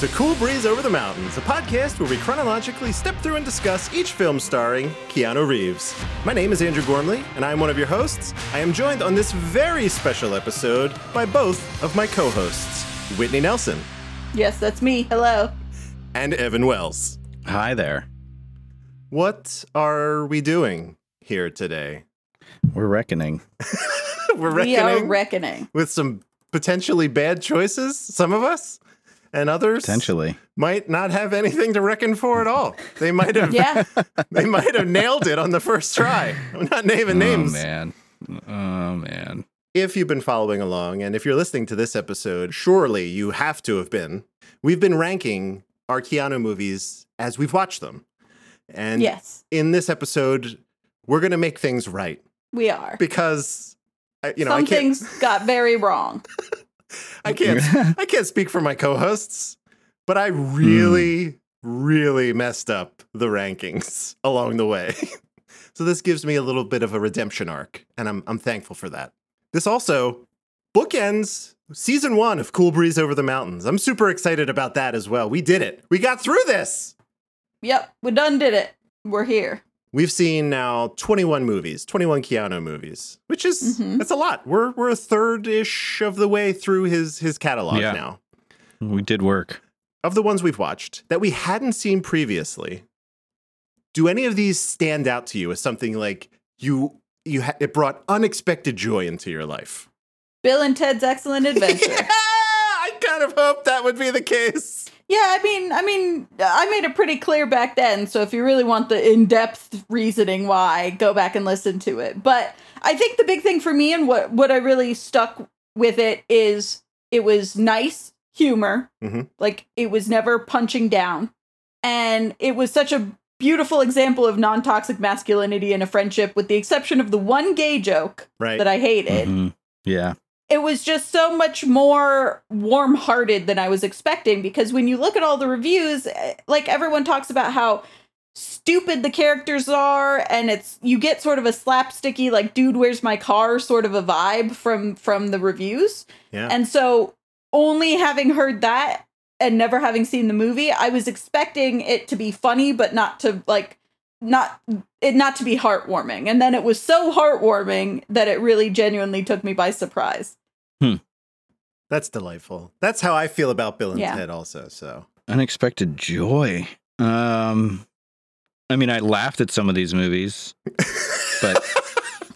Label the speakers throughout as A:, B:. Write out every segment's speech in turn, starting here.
A: to Cool Breeze Over the Mountains, a podcast where we chronologically step through and discuss each film starring Keanu Reeves. My name is Andrew Gormley, and I am one of your hosts. I am joined on this very special episode by both of my co hosts, Whitney Nelson
B: Yes, that's me. Hello.
A: and Evan Wells.
C: Hi there.
A: What are we doing here today?
C: We're reckoning.
A: We're
B: We are
A: reckoning
B: reckoning.
A: with some potentially bad choices, some of us, and others
C: Potentially.
A: might not have anything to reckon for at all. They might have
B: Yeah.
A: they might have nailed it on the first try. I'm not naming oh, names.
C: Oh man. Oh man.
A: If you've been following along and if you're listening to this episode, surely you have to have been. We've been ranking our Keanu movies as we've watched them. And
B: yes,
A: in this episode, we're going to make things right
B: we are.
A: because you know,
B: Some
A: I
B: things got very wrong.
A: I can't I can't speak for my co-hosts, but I hmm. really really messed up the rankings along the way. so this gives me a little bit of a redemption arc and I'm I'm thankful for that. This also bookends season 1 of Cool Breeze Over the Mountains. I'm super excited about that as well. We did it. We got through this.
B: Yep, we done did it. We're here.
A: We've seen now 21 movies, 21 Keanu movies, which is
B: Mhm.
A: that's a lot. We're we're a third-ish of the way through his his catalog
C: Yeah.
A: now.
C: We did work.
A: of the ones we've watched that we hadn't seen previously, do any of these stand out to you as something like you you ha- it brought unexpected joy into your life?
B: Bill and Ted's Excellent Adventure.
A: yeah, I kind of hoped that would be the case.
B: Yeah, I mean, I mean, I made it pretty clear back then. So if you really want the in-depth reasoning why, go back and listen to it. But I think the big thing for me and what what I really stuck with it is it was nice humor.
A: Mhm.
B: Like it was never punching down, and it was such a beautiful example of non-toxic masculinity in a friendship, with the exception of the one gay joke
A: Right.
B: that I hated
C: Mhm. Yeah.
B: It was just so much more warm-hearted than I was expecting because when you look at all the reviews eh, like everyone talks about how stupid the characters are and it's you get sort of a slapsticky like dude where's my car sort of a vibe from from the reviews
A: yeah.
B: and so only having heard that and never having seen the movie I was expecting it to be funny but not to like not it not to be heartwarming and then it was so heartwarming that it really genuinely took me by surprise Hmm.
A: That's delightful. That's how I feel about Bill and
B: Yeah.
A: Ted also. So
C: Unexpected joy. Um I mean I laughed at some of these movies. But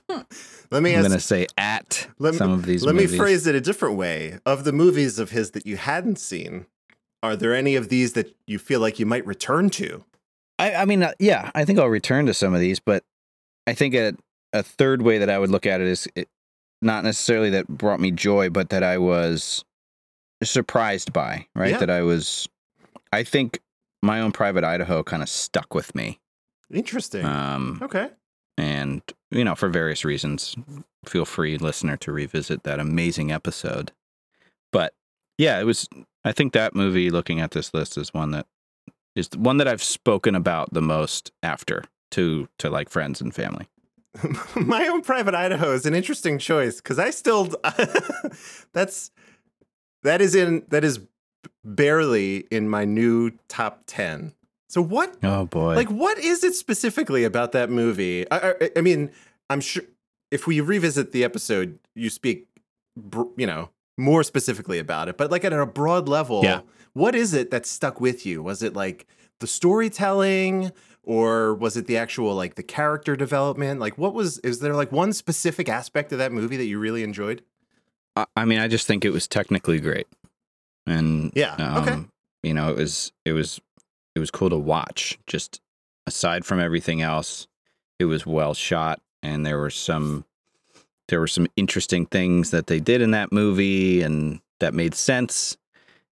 A: let me
C: I'm
A: ask
C: gonna say at
A: let me-
C: some of these
A: Let
C: movies.
A: me phrase it a different way. Of the movies of his that you hadn't seen, are there any of these that you feel like you might return to?
C: I, I mean, uh, yeah, I think I'll return to some of these, but I think a, a third way that I would look at it is it, not necessarily that brought me joy, but that I was surprised by, right?
A: Yeah.
C: That I was, I think my own private Idaho kind of stuck with me.
A: Interesting.
C: Um,
A: okay.
C: and, you know, for various reasons, feel free, listener, to revisit that amazing episode. But yeah, it was, I think that movie, looking at this list, is one that is the one that I've spoken about the most after to to like friends and family.
A: My own private Idaho is an interesting choice because I still that's that is in that is barely in my new top ten. So what
C: Oh boy.
A: like what is it specifically about that movie? I, I, I mean, I'm sure if we revisit the episode, you speak, you know, more specifically about it. But like at a broad level,
C: Yeah.
A: what is it that stuck with you? Was it like the storytelling, or was it the actual like the character development? Like, what was? Is there like one specific aspect of that movie that you really enjoyed?
C: I, mean, I just think it was technically great, and
A: Yeah,
C: um,
A: okay.
C: You know, it was it was it was cool to watch. Just aside from everything else, it was well shot, and there were some there were some interesting things that they did in that movie, and that made sense,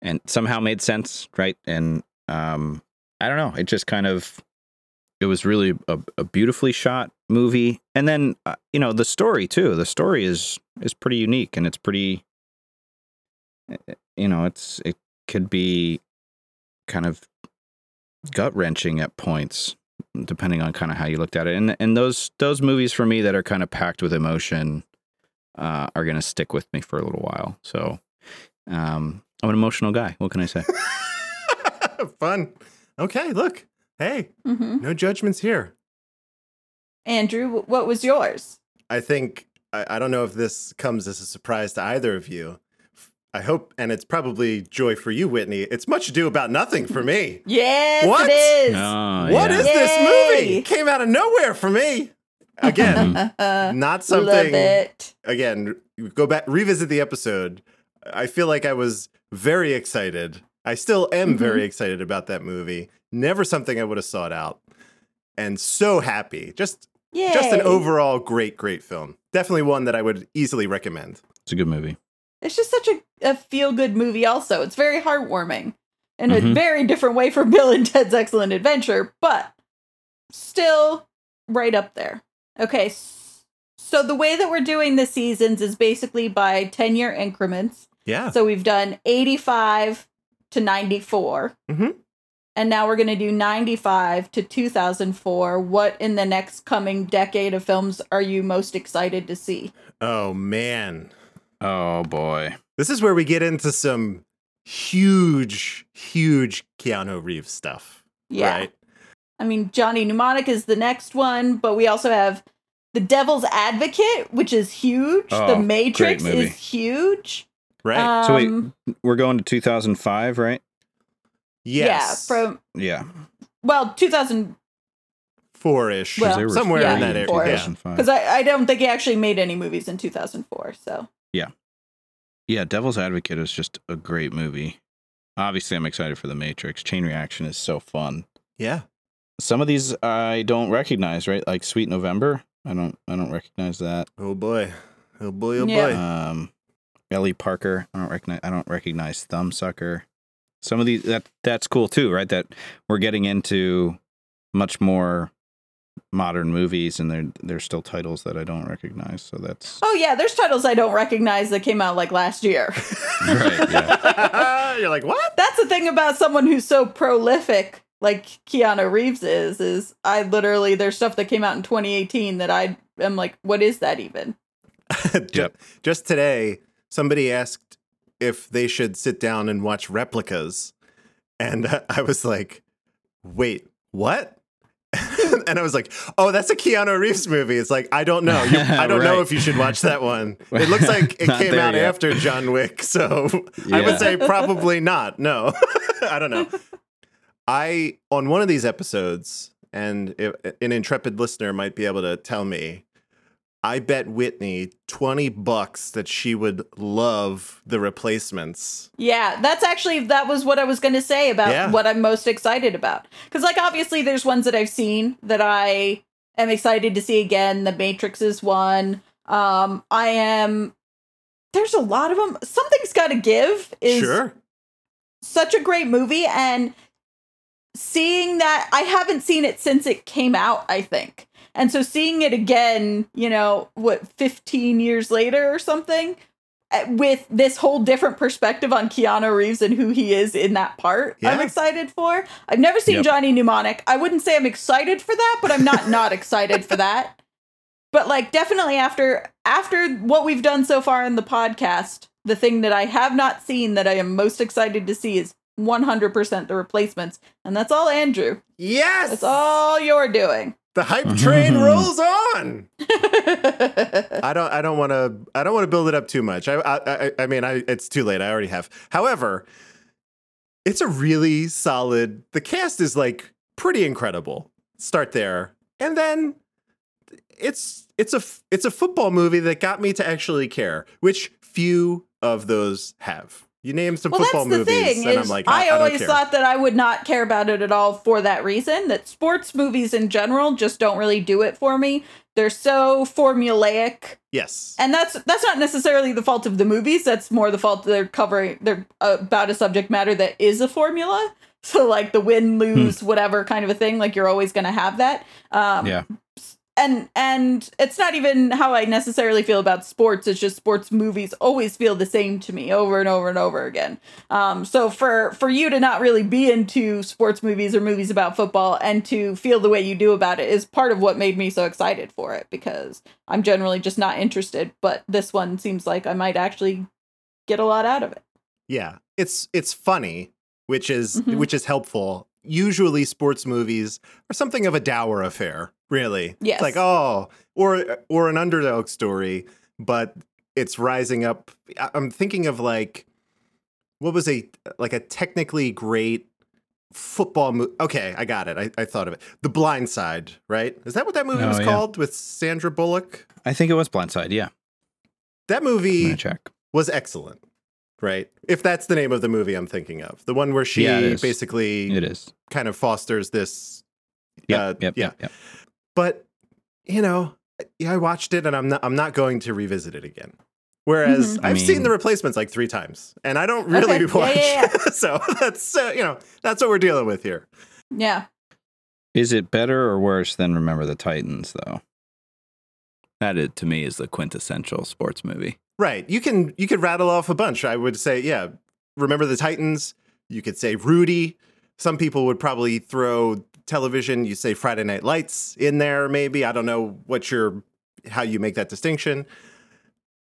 C: and somehow made sense, right? And um, I don't know, it just kind of it was really a, a beautifully shot movie. And then uh, you know the story too. The story is is pretty unique and it's pretty uh, you know it's it could be kind of gut wrenching at points depending on kind of how you looked at it and and those those movies for me that are kind of packed with emotion uh, are going to stick with me for a little while so um I'm an emotional guy what can I say
A: Fun. Okay, look. Hey,
B: hmm
A: no judgments here.
B: Andrew, what was yours?
A: I think I, I don't know if this comes as a surprise to either of you. I hope, and it's probably joy for you, Whitney. It's much ado about nothing for me.
B: Yes,
A: What?
B: it is.
C: Oh,
A: What
C: yeah.
A: is this
B: Yay.
A: movie? Came out of nowhere for me. Again, not
B: Love
A: something.
B: it.
A: Again, go back, revisit the episode. I feel like I was very excited. I still am
B: Mhm.
A: very excited about that movie. Never something I would have sought out, and so happy. Just,
B: Yay.
A: just an overall great, great film. Definitely one that I would easily recommend.
C: It's a good movie.
B: It's just such a, a feel good movie, also. It's very heartwarming in a
C: Mhm.
B: very different way from Bill and Ted's Excellent Adventure, but still right up there. Okay, so the way that we're doing the seasons is basically by 10 year increments.
A: Yeah.
B: So we've done 85 to 94.
A: Mhm.
B: And now we're going to do 95 to 2004. What in the next coming decade of films are you most excited to see?
A: Oh man.
C: Oh boy.
A: This is where we get into some huge, huge Keanu Reeves stuff.
B: Yeah.
A: Right?
B: I mean, Johnny Mnemonic is the next one, but we also have The Devil's Advocate, which is huge.
C: Oh,
B: the Matrix
C: great movie.
B: is huge.
A: Right.
C: So wait,
B: Um,
C: We're going to 2005, right?
A: yes.
B: Yeah, from
C: Yeah.
B: well, 2000
A: four ish.
B: Well,
A: somewhere
B: yeah,
A: in that area.
B: four-ish.
A: Yeah.
C: 2005.
B: because I, I don't think he actually made any movies in 2004. So
C: Yeah, Yeah, Devil's Advocate is just a great movie. Obviously, I'm excited for The Matrix. Chain Reaction is so fun.
A: Yeah.
C: Some of these I don't recognize, right? Like Sweet November. I don't I don't recognize that.
A: Oh boy. Oh boy. Oh
B: Yeah.
A: boy.
C: Um Ellie Parker. I don't recognize I don't recognize Thumbsucker. Some of these that that's cool too, right? That we're getting into much more modern movies and they're there's still titles that I don't recognize. So that's
B: oh yeah, there's titles I don't recognize that came out like last year.
C: Right, yeah.
A: You're like, what?
B: That's the thing about someone who's so prolific like Keanu Reeves is, is I literally there's stuff that came out in 2018 that I am like, what is that even?
A: Ju-
C: Yep.
A: Just today, somebody asked if they should sit down and watch replicas. And I was like, wait, what? and I was like, oh, that's a Keanu Reeves movie. It's like, I don't know. You, I don't know if you should watch that one. It looks like it came out
C: yet.
A: after John Wick. So I would say probably not. No, I don't know. I, on one of these episodes, and if, an intrepid listener might be able to tell me, I bet Whitney 20 bucks that she would love the replacements.
B: Yeah, that's actually that was what I was going to say about
A: Yeah.
B: what I'm most excited about. Cuz like obviously there's ones that I've seen that I am excited to see again. The Matrix is one. Um I am there's a lot of them. Something's got to give is
A: sure.
B: such a great movie and seeing that I haven't seen it since it came out, I think. And so seeing it again, you know, what 15 years later or something uh, with this whole different perspective on Keanu Reeves and who he is in that part. I'm excited for. I've never seen
C: Yep.
B: Johnny Mnemonic. I wouldn't say I'm excited for that, but I'm not not excited for that. But like definitely after after what we've done so far in the podcast, the thing that I have not seen that I am most excited to see is 100% the replacements. And that's all Andrew.
A: Yes.
B: That's all you're doing.
A: The hype mm-hmm, train mm-hmm. rolls on. I don't. I don't want to. I don't want to build it up too much. I. I. I- I mean, I. It's too late. I already have. However, it's a really solid. The cast is like pretty incredible. Start there, and then it's it's a f- it's a football movie that got me to actually care, which few of those have. You name some
B: well,
A: football
B: that's the
A: movies,
B: thing.
A: and I'm like,
B: I,
A: I, I
B: always
A: care.
B: thought that I would not care about it at all for that reason. That sports movies in general just don't really do it for me. They're so formulaic,
A: yes,
B: and that's that's not necessarily the fault of the movies. That's more the fault they're covering. They're about a subject matter that is a formula. So like the win, lose, whatever kind of a thing. Like you're always going to have that. Um,
C: yeah.
B: And and it's not even how I necessarily feel about sports. It's just sports movies always feel the same to me over and over and over again. Um, so for for you to not really be into sports movies or movies about football and to feel the way you do about it is part of what made me so excited for it because I'm generally just not interested. But this one seems like I might actually get a lot out of it.
A: yeah. It's it's funny. which is
B: Mhm.
A: which is helpful. Usually sports movies are something of a dour affair, really.
B: Yes.
A: It's like, oh, or or an underdog story, but it's rising up. I- I'm thinking of like what was a like a technically great football movie. Okay, I got it. I, I thought of it. The Blind Side, right? Is that what that movie
C: Oh,
A: was
C: yeah.
A: called with Sandra Bullock?
C: I think it was Blind Side, Yeah,
A: That movie
C: check.
A: was excellent, right? If that's the name of the movie I'm thinking of, the one where she
C: Yeah, it is.
A: basically
C: It is.
A: kind of fosters this.
C: Yep,
A: uh,
C: yep,
A: yeah.
C: yep, yep.
A: But you know, yeah, I watched it, and I'm not. I'm not going to revisit it again. Whereas
B: Mhm.
C: I
A: I've seen the replacements like three times, and I don't really
B: Okay. Yeah,
A: watch.
B: yeah,
A: so that's uh, you know that's what we're dealing with here.
B: Yeah.
C: Is it better or worse than Remember the Titans, though? That is, to me is the quintessential sports movie.
A: Right. You can you could rattle off a bunch. I would say, yeah. Remember the Titans? You could say Rudy. Some people would probably throw television. You say Friday Night Lights in there, maybe. I don't know what your how you make that distinction.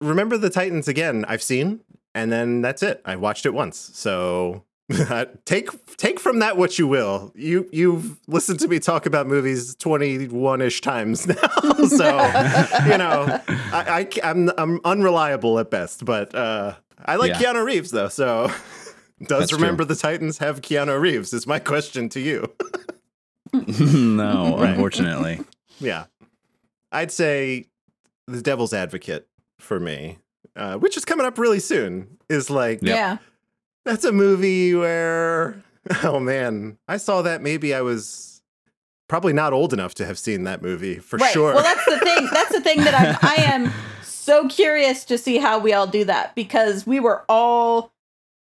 A: Remember the Titans again? I've seen, and then that's it. I watched it once. So take take from that what you will. You you've listened to me talk about movies twenty one ish times now. so you know, I, I am I'm unreliable at best, but uh, I like
C: Yeah.
A: Keanu Reeves though. So does
C: That's true.
A: remember the Titans have Keanu Reeves? Is my question to you.
C: no,
A: Right.
C: unfortunately.
A: yeah, I'd say the Devil's Advocate for me, uh, which is coming up really soon, is like
C: Yep.
B: Yeah.
A: That's a movie where oh man, I saw that maybe I was probably not old enough to have seen that movie for
B: right.
A: sure.
B: Well, that's the thing. That's the thing that I'm, I am so curious to see how we all do that because we were all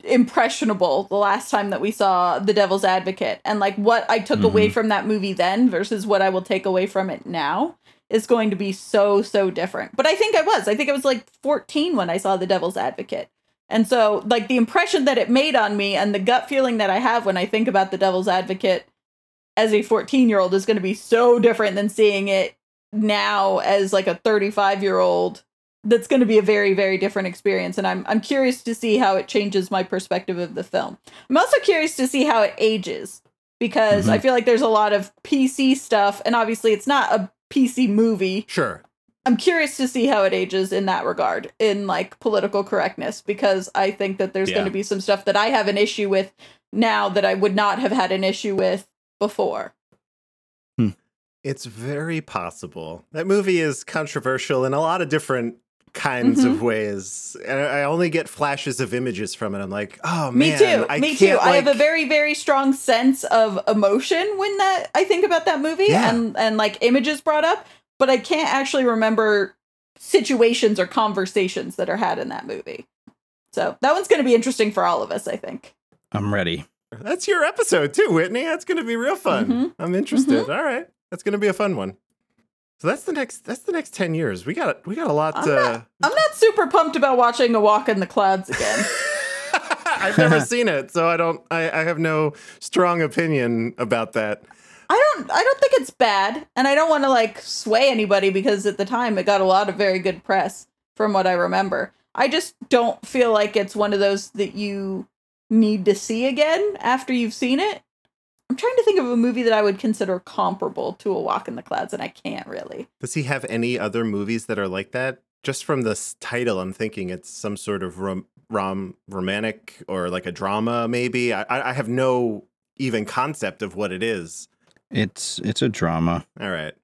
B: impressionable the last time that we saw The Devil's Advocate. And like what I took away
C: Mhm.
B: from that movie then versus what I will take away from it now is going to be so, so different. But I think I was. I think I was like 14 when I saw The Devil's Advocate. And so, like, the impression that it made on me and the gut feeling that I have when I think about The Devil's Advocate as a 14 year old is going to be so different than seeing it now as like a 35 year old that's going to be a very very different experience and I'm I'm curious to see how it changes my perspective of the film. I'm also curious to see how it ages because I mm-hmm. feel like there's a lot of PC stuff and obviously it's not a PC movie.
A: sure.
B: I'm curious to see how it ages in that regard in like political correctness because I think that there's
A: Yeah.
B: going to be some stuff that I have an issue with now that I would not have had an issue with before.
A: It's very possible. That movie is controversial in a lot of different kinds
B: Mm-hmm.
A: of ways. And I I only get flashes of images from it. I'm like, oh man.
B: Me too.
A: I
B: Me too.
A: can't,
B: I have a very very strong sense of emotion when that I think about that movie
A: Yeah.
B: and and like images brought up, but I can't actually remember situations or conversations that are had in that movie. So that one's going to be interesting for all of us, I think.
C: I'm ready.
A: That's your episode too, Whitney. That's going to be real fun.
B: Mhm.
A: I'm interested. All right. That's going to be a fun one. So that's the next that's the next 10 years. We got we got a lot
B: I'm
A: to
B: not, I'm not super pumped about watching A Walk in the Clouds again.
A: I've never seen it, so I don't I, I have no strong opinion about that.
B: I don't I don't think it's bad, and I don't want to like sway anybody because at the time it got a lot of very good press from what I remember. I just don't feel like it's one of those that you need to see again after you've seen it. I'm trying to think of a movie that I would consider comparable to A Walk in the Clouds, and I can't really.
A: Does he have any other movies that are like that? Just from this title, I'm thinking it's some sort of rom, rom romantic or like a drama, maybe. I, I I have no even concept of what it is.
C: It's it's a drama
A: All right.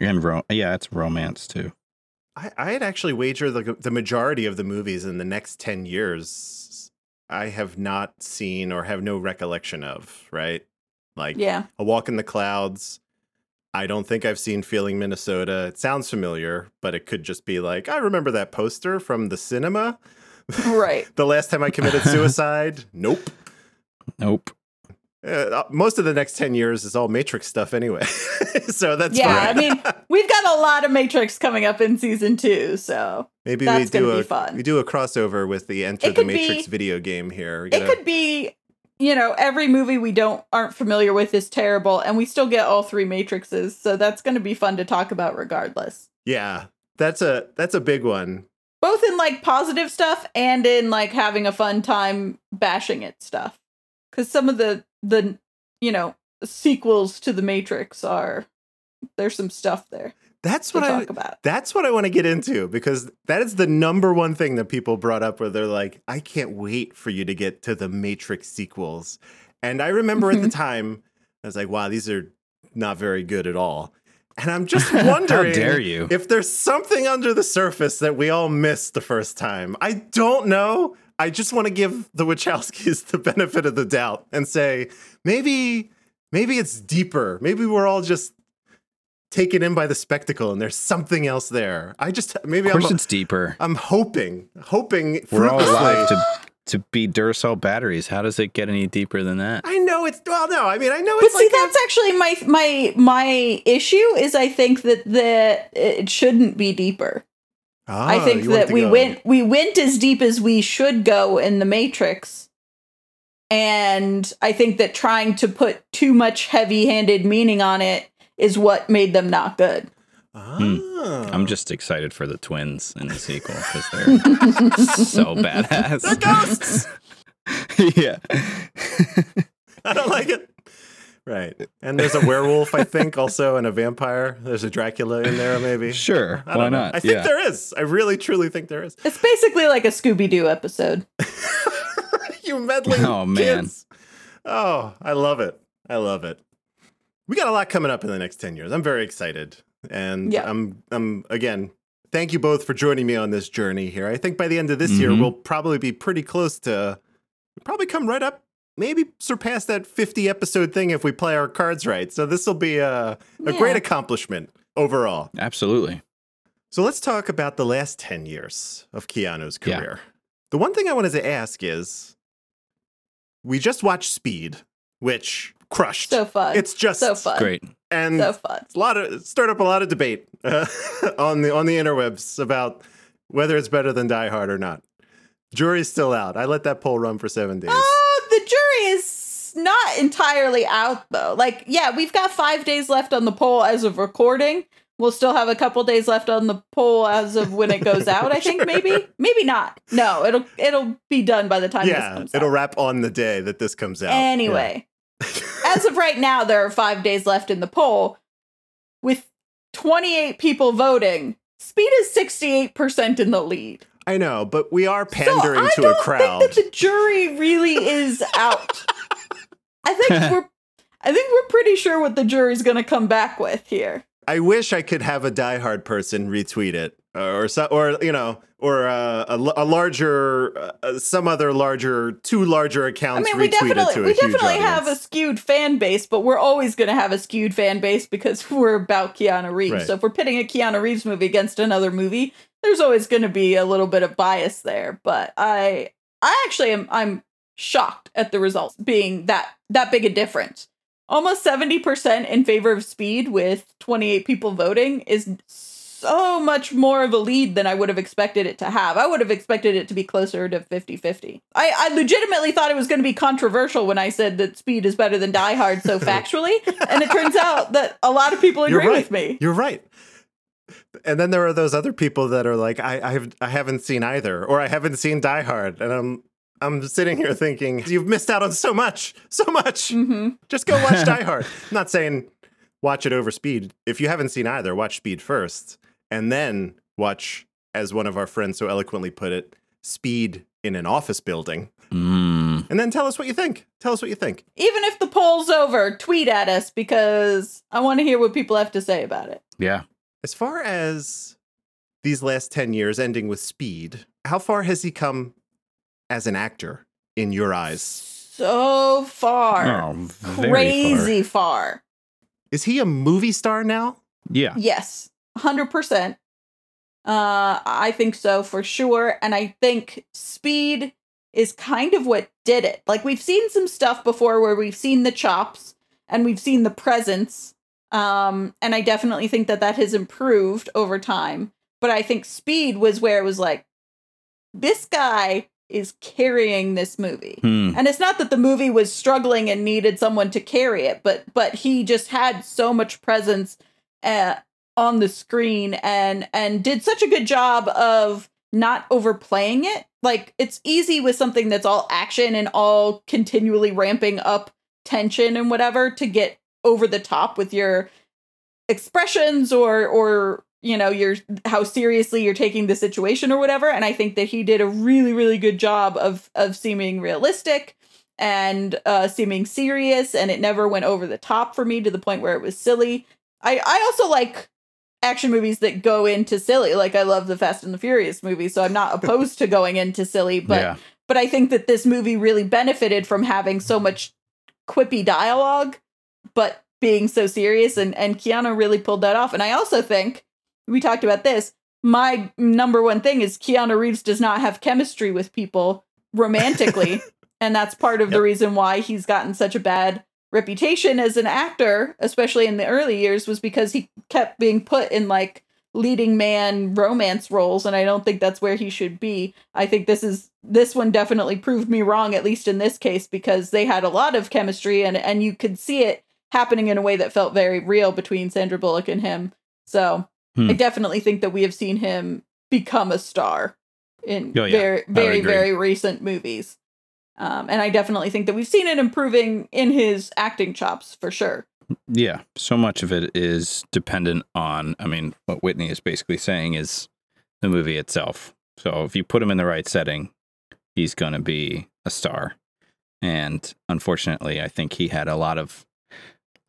C: and ro- yeah, it's romance too.
A: I, I'd actually wager the, the majority of the movies in the next 10 years I have not seen or have no recollection of, right? Like
B: Yeah.
A: A Walk in the Clouds. I don't think I've seen Feeling Minnesota. It sounds familiar, but it could just be like, I remember that poster from the cinema.
B: Right.
A: The last time I committed suicide. nope.
C: Nope.
A: Uh, most of the next 10 years is all Matrix stuff anyway. so that's
B: yeah,
A: fine.
B: I mean, we've got a lot of Matrix coming up in season two, so
A: Maybe
B: that's
A: we do
B: gonna
A: a
B: be fun.
A: we do a crossover with the Enter the Matrix
B: be-
A: video game here.
B: It could be you know every movie we don't aren't familiar with is terrible and we still get all three matrixes so that's going to be fun to talk about regardless
A: Yeah, that's a that's a big one.
B: both in like positive stuff and in like having a fun time bashing it stuff because some of the the you know sequels to the Matrix are there's some stuff there
A: That's
B: to
A: what I
B: talk about.
A: That's what I want to get into because that is the number one thing that people brought up where they're like, I can't wait for you to get to the Matrix sequels. And I remember at the mm-hmm. time, I was like, wow, these are not very good at all. And I'm just wondering
C: How dare you?
A: if there's something under the surface that we all missed the first time. I don't know. I just want to give the Wachowskis the benefit of the doubt and say maybe maybe it's deeper. Maybe we're all just taken in by the spectacle and there's something else there. I just maybe
C: Of course,
A: I'm
C: it's deeper.
A: I'm hoping, hoping
C: We're all alive to to be Duracell batteries. How does it get any deeper than that?
A: I know it's well, no, I mean I know it's.
B: But
A: it's
B: see,
A: like a-
B: that's actually my my my issue is I think that the it shouldn't be deeper. I
A: Ah,
B: think that we
A: go.
B: went we went as deep as we should go in the Matrix. And I think that trying to put too much heavy-handed meaning on it is what made them not good.
A: Ah.
C: I'm just excited for the twins in the sequel because they're so badass.
A: They're ghosts.
C: yeah.
A: I don't like it. Right. And there's a werewolf, I think, also, and a vampire. There's a Dracula in there, maybe.
C: Sure.
A: I don't
C: Why
A: know.
C: not?
A: I think
C: yeah.
A: there is. I really, truly think there is.
B: It's basically like a Scooby-Doo episode.
A: you meddling
C: Oh, man.
A: kids. Oh, I love it. I love it. We got a lot coming up in the next 10 years. I'm very excited. And
B: Yeah.
A: I'm I'm again, thank you both for joining me on this journey here. I think by the end of this year
C: Mhm.
A: we'll probably be pretty close to probably come right up maybe surpass that 50 episode thing if we play our cards right. So this will be a a great accomplishment overall.
C: Absolutely.
A: So let's talk about the last 10 years of Keanu's
C: Yeah.
A: career. The one thing I wanted to ask is we just watched Speed, which crushed.
B: So fun.
A: it's just
B: so fun.
C: Great.
A: and
B: So fun.
A: a lot of stirred up a lot of debate uh, on the on the interwebs about whether it's better than Die Hard or not. Jury's still out. I let that poll run for seven days.
B: Oh, the jury is not entirely out though. Like, yeah, we've got five days left on the poll as of recording. We'll still have a couple days left on the poll as of when it goes out. I think
A: Sure.
B: maybe, maybe not. No, it'll it'll be done by the time this
A: yeah, it'll
B: out.
A: wrap on the day that this comes out.
B: Anyway, as of right now, there are five days left in the poll, with 28 people voting. Speed is 68% in the lead.
A: I know, but we are pandering
B: so I
A: to a crowd.
B: think that the jury really is out. I think we're I think we're pretty sure what the jury's going to come back with here.
A: I wish I could have a diehard person retweet it, or so, or you know, or uh, a, a larger, uh, some other larger, two larger accounts I
B: mean, we
A: retweet it
B: definitely
A: to a
B: we definitely have a skewed fan base, but we're always going to have a skewed fan base because we're about Keanu Reeves.
A: Right.
B: So if we're pitting a Keanu Reeves movie against another movie, there's always going to be a little bit of bias there. But I I actually am I'm shocked at the results being that that big a difference. Almost 70% in favor of speed with 28 people voting is so much more of a lead than I would have expected it to have. I would have expected it to be closer to 50-50. I, I legitimately thought it was going to be controversial when I said that speed is better than Die Hard so factually, and it turns out that a lot of people agree
A: right.
B: with me.
A: You're right. And then there are those other people that are like, I, I have, I haven't seen either, or I haven't seen Die Hard, and I'm, I'm sitting here thinking, you've missed out on so much, so much.
B: hmm
A: Just go watch Die Hard. I'm not saying watch it over Speed. If you haven't seen either, watch Speed first, and then watch, as one of our friends so eloquently put it, Speed in an office building,
C: Mm.
A: and then tell us what you think. Tell us what you think.
B: Even if the poll's over, tweet at us because I want to hear what people have to say about it.
C: Yeah.
A: As far as these last 10 years ending with Speed, how far has he come as an actor in your eyes?
B: So far.
C: Oh, very
B: Crazy far.
A: Is he a movie star now?
C: Yeah.
B: Yes, 100%. Uh, I think so for sure. And I think speed is kind of what did it. Like, we've seen some stuff before where we've seen the chops and we've seen the presence. Um, and I definitely think that that has improved over time. But I think speed was where it was like, this guy is carrying this movie.
C: Hmm.
B: And it's not that the movie was struggling and needed someone to carry it, but but he just had so much presence uh, on the screen and and did such a good job of not overplaying it. Like it's easy with something that's all action and all continually ramping up tension and whatever to get over the top with your expressions or or you know your how seriously you're taking the situation or whatever. And i think that he did a really really good job of of seeming realistic and uh seeming serious and it never went over the top for me to the point where it was silly. I i also like action movies that go into silly. Like i love the fast and the furious movies so i'm not opposed to going into silly but
C: yeah.
B: but i think that this movie really benefited from having so much quippy dialogue but being so serious and and Keanu really pulled that off. And I also think we talked about this my number one thing is Keanu Reeves does not have chemistry with people romantically. And that's part of the reason why he's gotten such a bad reputation as an actor especially in the early years was because he kept being put in like leading man romance roles and I don't think that's where he should be. I think this is this one definitely proved me wrong at least in this case because they had a lot of chemistry and and you could see it happening in a way that felt very real between Sandra Bullock and him. So
C: Hmm.
B: I definitely think that we have seen him become a star in
C: Oh, yeah.
B: very very very recent movies. Um, and I definitely think that we've seen it improving in his acting chops for sure.
C: Yeah, so much of it is dependent on. I mean, what Whitney is basically saying is the movie itself. So if you put him in the right setting, he's going to be a star. And unfortunately, I think he had a lot of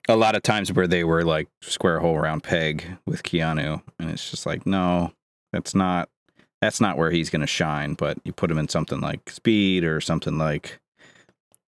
C: a lot of times where they were like square hole round peg with Keanu, and it's just like, no, that's not that's not where he's going to shine. But you put him in something like Speed or something like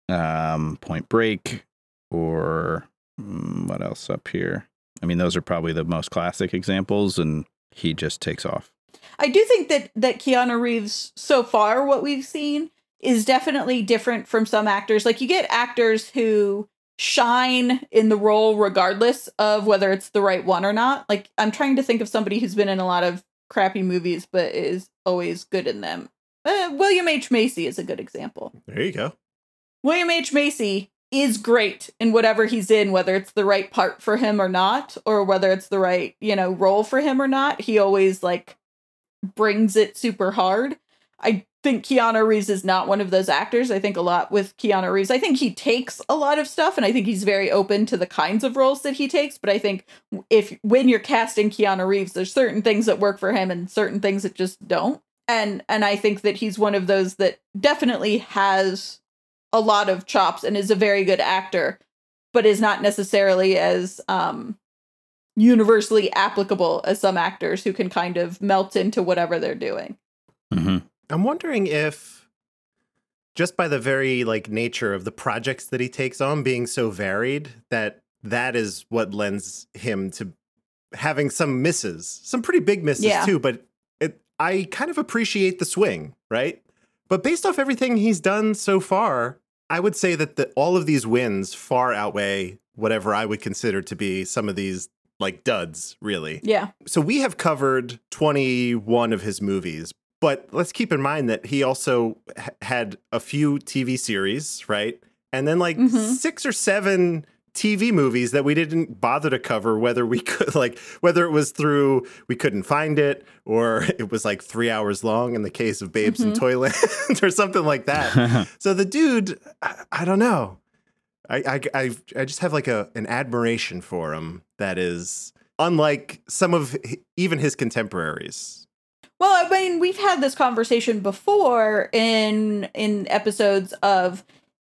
C: um, Point Break or Mm, what else up here? I mean, those are probably the most classic examples, and he just takes off.
B: I do think that that Keanu Reeves so far what we've seen is definitely different from some actors. Like you get actors who shine in the role regardless of whether it's the right one or not. Like I'm trying to think of somebody who's been in a lot of crappy movies but is always good in them. Uh, William H Macy is a good example.
A: There you go.
B: William H Macy is great in whatever he's in, whether it's the right part for him or not, or whether it's the right, you know, role for him or not. He always like brings it super hard. I think Keanu Reeves is not one of those actors. I think a lot with Keanu Reeves. I think he takes a lot of stuff and I think he's very open to the kinds of roles that he takes, but I think if when you're casting Keanu Reeves, there's certain things that work for him and certain things that just don't. And and I think that he's one of those that definitely has a lot of chops and is a very good actor, but is not necessarily as um universally applicable as some actors who can kind of melt into whatever they're doing.
C: hmm
A: I'm wondering if just by the very like nature of the projects that he takes on being so varied that that is what lends him to having some misses, some pretty big misses
B: Yeah.
A: too, but it I kind of appreciate the swing, right? But based off everything he's done so far, I would say that the, all of these wins far outweigh whatever I would consider to be some of these like duds, really
B: Yeah.
A: so we have covered 21 of his movies but let's keep in mind that he also h- had a few tv series right and then like
B: Mhm.
A: six or seven tv movies that we didn't bother to cover whether we could like whether it was through we couldn't find it or it was like three hours long in the case of babes in toyland or something like that so the dude i, I don't know I, I I I just have like a an admiration for him that is unlike some of even his contemporaries.
B: Well, I mean, we've had this conversation before in in episodes of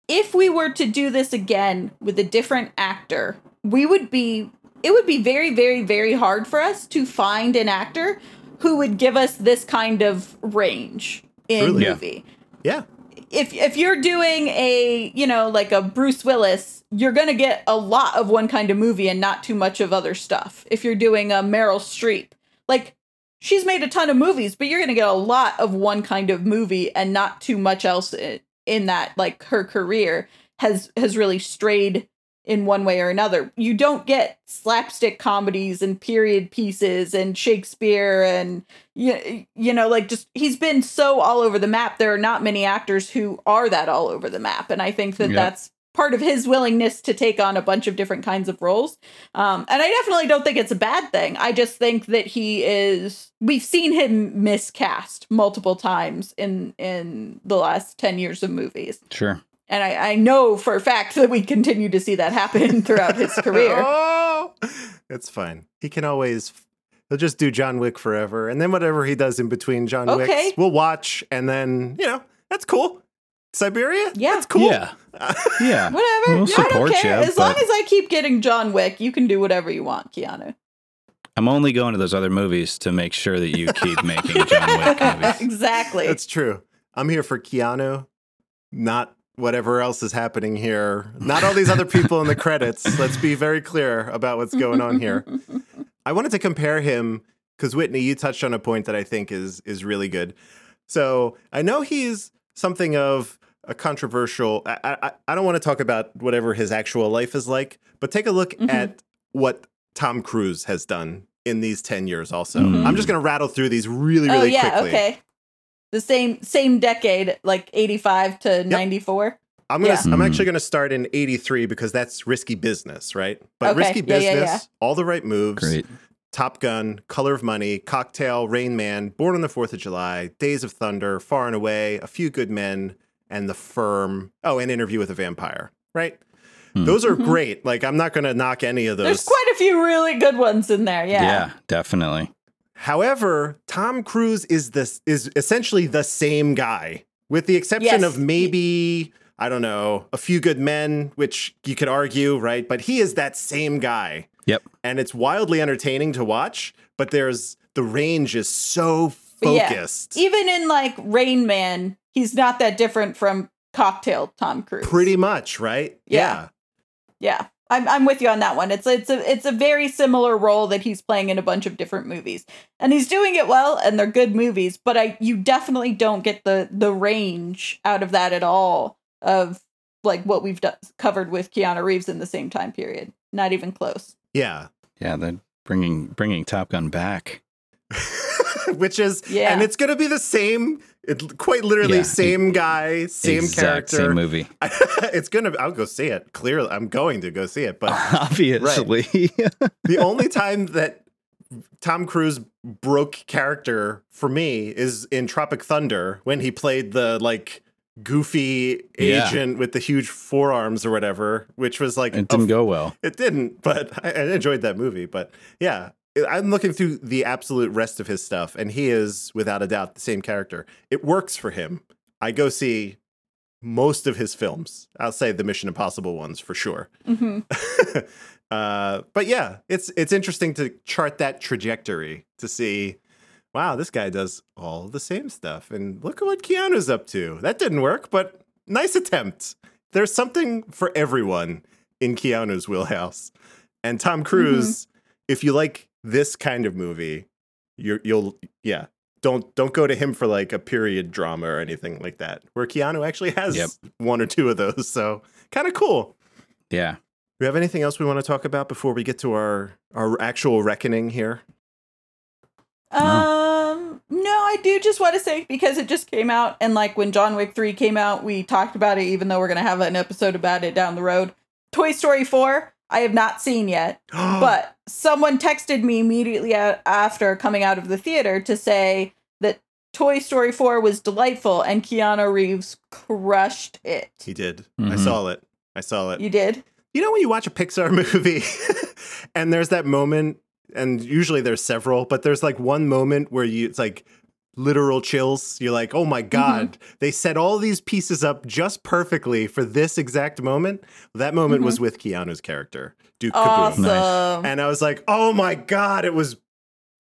B: if we were to do this again with a different actor, we would be it would be very very very hard for us to find an actor who would give us this kind of range in
A: Truly.
C: Yeah.
B: movie.
A: Yeah,
B: if if you're doing a you know like a Bruce Willis, you're gonna get a lot of one kind of movie and not too much of other stuff. If you're doing a Meryl Streep, like she's made a ton of movies, but you're gonna get a lot of one kind of movie and not too much else in, in that. Like her career has has really strayed in one way or another. You don't get slapstick comedies and period pieces and Shakespeare and you, you know like just he's been so all over the map. There are not many actors who are that all over the map and I think that
C: Yep.
B: that's part of his willingness to take on a bunch of different kinds of roles. Um, and I definitely don't think it's a bad thing. I just think that he is. We've seen him miscast multiple times in in the last ten years of movies,
C: Sure.
B: and I, I know for a fact that we continue to see that happen throughout his career.
A: oh, it's fine. He can always. He'll just do John Wick forever, and then whatever he does in between John
B: Okay.
A: Wicks, we'll watch, and then you know that's cool. Siberia,
B: Yeah.
A: that's cool.
C: Yeah. Yeah.
B: Whatever.
C: We'll
B: I don't care.
C: you,
B: as long as I keep getting John Wick, you can do whatever you want, Keanu.
C: I'm only going to those other movies to make sure that you keep making John Wick movies.
B: exactly.
A: That's true. I'm here for Keanu, not whatever else is happening here. Not all these other people in the credits. Let's be very clear about what's going on here. I wanted to compare him because Whitney, you touched on a point that I think is is really good. So I know he's something of a controversial. I I, I don't want to talk about whatever his actual life is like, but take a look
B: Mhm.
A: at what Tom Cruise has done in these ten years. Also,
C: Mhm.
A: I'm just going to rattle through these really, really
B: oh
A: really
B: yeah,
A: quickly.
B: okay. The same same decade, like eighty five to ninety four.
A: I'm gonna.
B: Yeah.
A: I'm actually gonna start in '83 because that's risky business, right? But
B: Okay.
A: risky
B: Yeah, yeah,
A: business,
B: yeah.
A: all the right moves.
C: Great.
A: Top Gun, Color of Money, Cocktail, Rain Man, Born on the Fourth of July, Days of Thunder, Far and Away, A Few Good Men, and The Firm. Oh, and Interview with a Vampire. Right.
C: Hmm.
A: Those are
B: Mhm.
A: great. Like I'm not gonna knock any of those.
B: There's quite a few really good ones in there.
C: Yeah.
B: Yeah.
C: definitely.
A: However, Tom Cruise is this is essentially the same guy, with the exception
B: Yes.
A: of maybe I don't know a few good men, which you could argue, right? But he is that same guy.
C: Yep.
A: and it's wildly entertaining to watch. But there's the range is so
B: But yeah,
A: focused.
B: Even in like Rain Man, he's not that different from Cocktail Tom Cruise.
A: Pretty much, right?
B: Yeah. Yeah. I'm I'm with you on that one. It's it's a it's a very similar role that he's playing in a bunch of different movies. And he's doing it well and they're good movies, but I you definitely don't get the the range out of that at all of like what we've done, covered with Keanu Reeves in the same time period. Not even close.
A: Yeah.
C: Yeah, they're bringing bringing Top Gun back.
A: Which is,
B: Yeah.
A: and it's going to be the same, it, quite literally
C: Yeah.
A: same guy, same
C: exact
A: character.
C: same movie.
A: it's gonna. I'll go see it. Clearly, I'm going to go see it. But
C: Obviously.
A: the only time that Tom Cruise broke character for me is in Tropic Thunder when he played the like goofy
C: Yeah.
A: agent with the huge forearms or whatever, which was like
C: it didn't go well.
A: it didn't, but I, I enjoyed that movie. But yeah, I'm looking through the absolute rest of his stuff, and he is without a doubt the same character. It works for him. I go see most of his films. I'll say the Mission Impossible ones for sure.
B: hmm
A: uh, but yeah, it's it's interesting to chart that trajectory to see. Wow, this guy does all the same stuff, and look at what Keanu's up to. That didn't work, but nice attempt. There's something for everyone in Keanu's wheelhouse, and Tom Cruise. If you like this kind of movie, you're, you'll yeah. Don't don't go to him for like a period drama or anything like that. Where Keanu actually has
C: Yep.
A: one or two of those, so kind of cool.
C: Yeah.
A: Do we have anything else we want to talk about before we get to our our actual reckoning here?
B: Um, no, I do just want to say because it just came out, and like when John Wick 3 came out, we talked about it, even though we're going to have an episode about it down the road. Toy Story 4, I have not seen yet, but someone texted me immediately a- after coming out of the theater to say that Toy Story 4 was delightful and Keanu Reeves crushed it.
A: he did. I
C: Mhm.
A: saw it. I saw it.
B: You did?
A: You know when you watch a Pixar movie and there's that moment, and usually there's several, but there's like one moment where you it's like literal chills. You're like, oh my God, they set all these pieces up just perfectly for this exact moment. That moment was with Keanu's character, Duke
B: Awesome.
A: Caboom. And I was like, oh my God, it was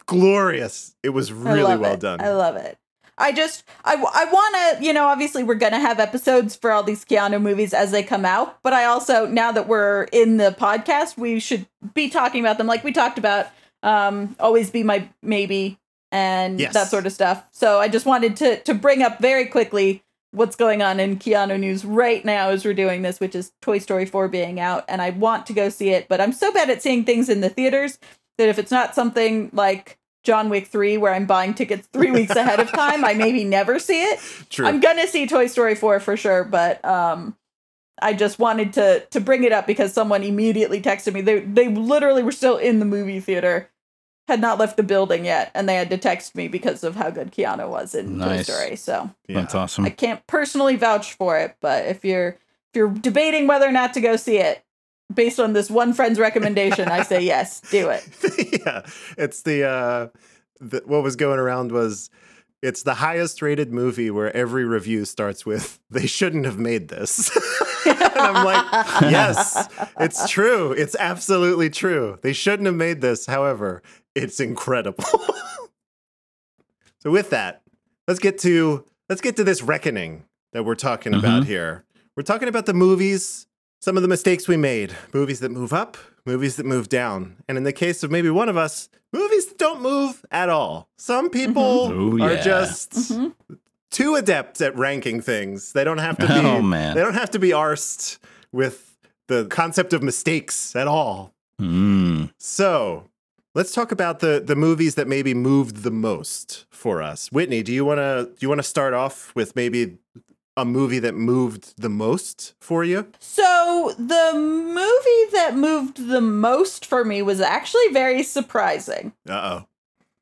A: glorious. It was really well
B: it.
A: done.
B: I love it. I just I I want to, you know, obviously we're going to have episodes for all these Keanu movies as they come out, but I also now that we're in the podcast, we should be talking about them like we talked about um always be my maybe and
A: Yes.
B: that sort of stuff. So I just wanted to to bring up very quickly what's going on in Keanu news right now as we're doing this, which is Toy Story 4 being out and I want to go see it, but I'm so bad at seeing things in the theaters that if it's not something like John Wick 3 where I'm buying tickets 3 weeks ahead of time, I maybe never see it.
A: True.
B: I'm going to see Toy Story 4 for sure, but um I just wanted to to bring it up because someone immediately texted me. They they literally were still in the movie theater, had not left the building yet, and they had to text me because of how good Keanu was in
C: Nice.
B: Toy Story. So
A: Yeah.
C: That's awesome.
B: I can't personally vouch for it, but if you're if you're debating whether or not to go see it, based on this one friend's recommendation, I say yes, do it.
A: yeah, it's the, uh, the what was going around was it's the highest rated movie where every review starts with "They shouldn't have made this," and I'm like, yes, it's true. It's absolutely true. They shouldn't have made this. However, it's incredible. so with that, let's get to let's get to this reckoning that we're talking about here. We're talking about the movies, some of the mistakes we made, movies that move up, movies that move down, and in the case of maybe one of us, movies that don't move at all. Some people
C: Ooh,
A: are
C: yeah.
A: just
B: Mhm.
A: too adept at ranking things. They don't have to be.
C: Oh, man.
A: They don't have to be arsed with the concept of mistakes at all.
C: Mm.
A: So let's talk about the the movies that maybe moved the most for us. Whitney, do you want to do you want to start off with maybe a movie that moved the most for you?
B: So the movie that moved the most for me was actually very surprising.
A: Uh oh.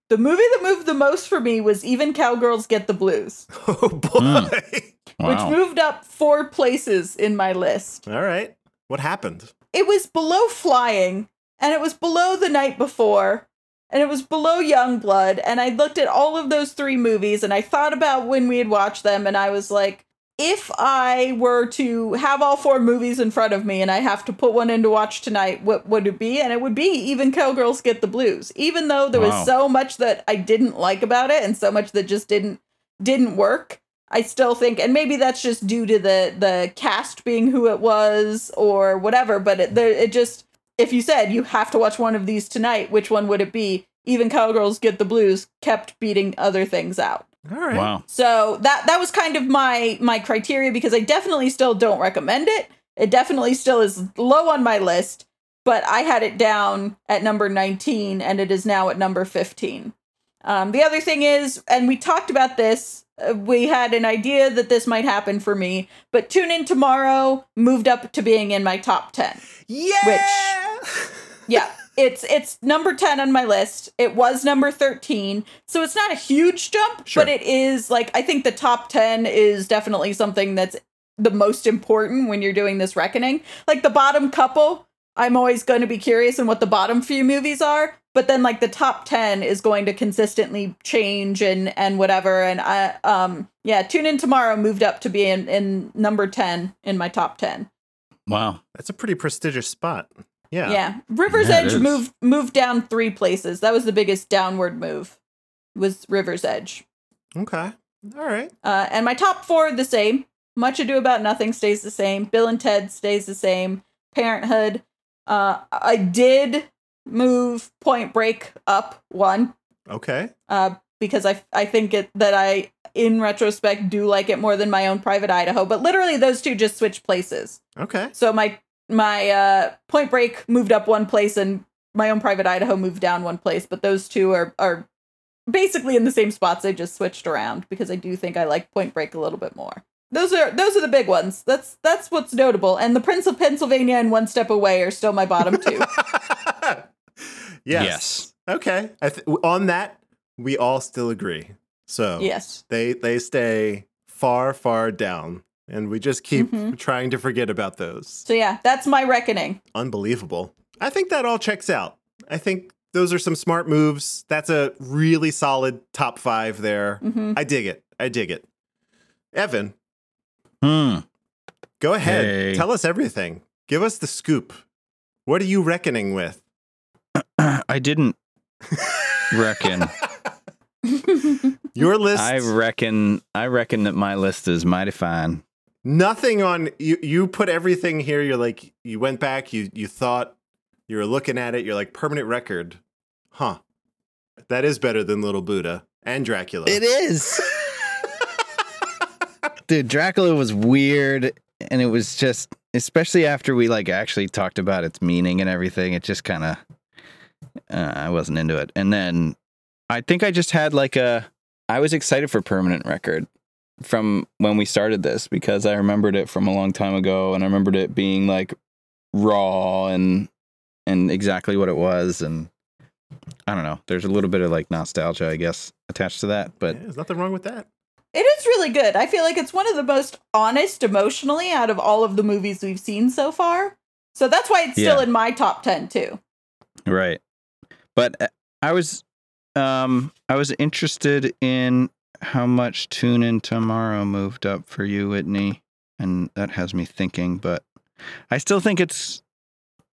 B: The movie that moved the most for me was Even Cowgirls Get the Blues,
A: oh. Boy.
C: Wow.
B: which moved up four places in my list.
A: All right. What happened?
B: It was below Flying, and it was below The Night Before, and it was below Youngblood And I looked at all of those three movies, and I thought about when we had watched them, and I was like, if I were to have all four movies in front of me and I have to put one in to watch tonight, what would it be? And it would be even Cowgirls Get the Blues. Even though there
C: Wow.
B: was so much that I didn't like about it and so much that just didn't didn't work. I still think, and maybe that's just due to the the cast being who it was or whatever. But it, there, it just, if you said you have to watch one of these tonight, which one would it be? Even Cowgirls Get the Blues kept beating other things out.
A: All right.
C: Wow.
B: So that that was kind of my my criteria because I definitely still don't recommend it. It definitely still is low on my list, but I had it down at number 19 and it is now at number 15. Um, the other thing is, and we talked about this, Uh, we had an idea that this might happen for me, but Tune In Tomorrow moved up to being in my top 10.
A: Yeah.
B: Yeah, it's it's number 10 on my list. It was number 13. So it's not a huge jump,
A: Sure.
B: but it is like I think the top 10 is definitely something that's the most important when you're doing this reckoning. Like the bottom couple, I'm always going to be curious in what the bottom few movies are, but then like the top 10 is going to consistently change and and whatever and I um yeah, Tune In Tomorrow moved up to be in in number 10 in my top 10.
C: Wow.
A: That's a pretty prestigious spot. Yeah.
B: Yeah. River's
C: Yeah,
B: Edge moved moved down three places. That was the biggest downward move. Was River's Edge.
A: Okay. All right.
B: Uh, and my top four the same. Much Ado About Nothing stays the same. Bill and Ted stays the same. Parenthood. Uh, I did move Point Break up one
A: Okay.
B: uh, because I I think it that I in retrospect do like it more than my own Private Idaho. But literally those two just switch places.
A: Okay.
B: So my my uh, Point Break moved up one place, and my own Private Idaho moved down one place. But those two are are basically in the same spots. They just switched around because I do think I like Point Break a little bit more. Those are those are the big ones. That's that's what's notable. And the Prince of Pennsylvania and One Step Away are still my bottom two.
A: yes.
C: Yes.
A: Okay. I th- on that, we all still agree. So
B: yes.
A: they they stay far, far down, and we just keep
B: Mhm.
A: trying to forget about those.
B: So yeah, that's my reckoning.
A: Unbelievable. I think that all checks out. I think those are some smart moves. That's a really solid top five there.
B: hmm
A: I dig it. I dig it. Evan,
C: Hmm.
A: go ahead.
C: Hey.
A: Tell us everything. Give us the scoop. What are you reckoning with?
C: I didn't reckon.
A: Your list.
C: I reckon. I reckon that my list is mighty fine.
A: nothing on you. You put everything here. You're like you went back. You you thought you were looking at it. You're like permanent record, huh? That is better than Little Buddha and Dracula.
C: It is. Dude, Dracula was weird and it was just especially after we like actually talked about its meaning and everything, it just kind of uh, I wasn't into it. And then I think I just had like a I was excited for permanent record from when we started this because I remembered it from a long time ago and I remembered it being like raw and and exactly what it was and I don't know. There's a little bit of like nostalgia, I guess, attached to that, but
A: Yeah, there's nothing wrong with that.
B: It is really good. I feel like it's one of the most honest emotionally out of all of the movies we've seen so far. So that's why it's still
C: Yeah.
B: in my top 10 too.
C: Right. But uh, I was um I was interested in how much Tune In Tomorrow moved up for you, Whitney. And that has me thinking, but I still think it's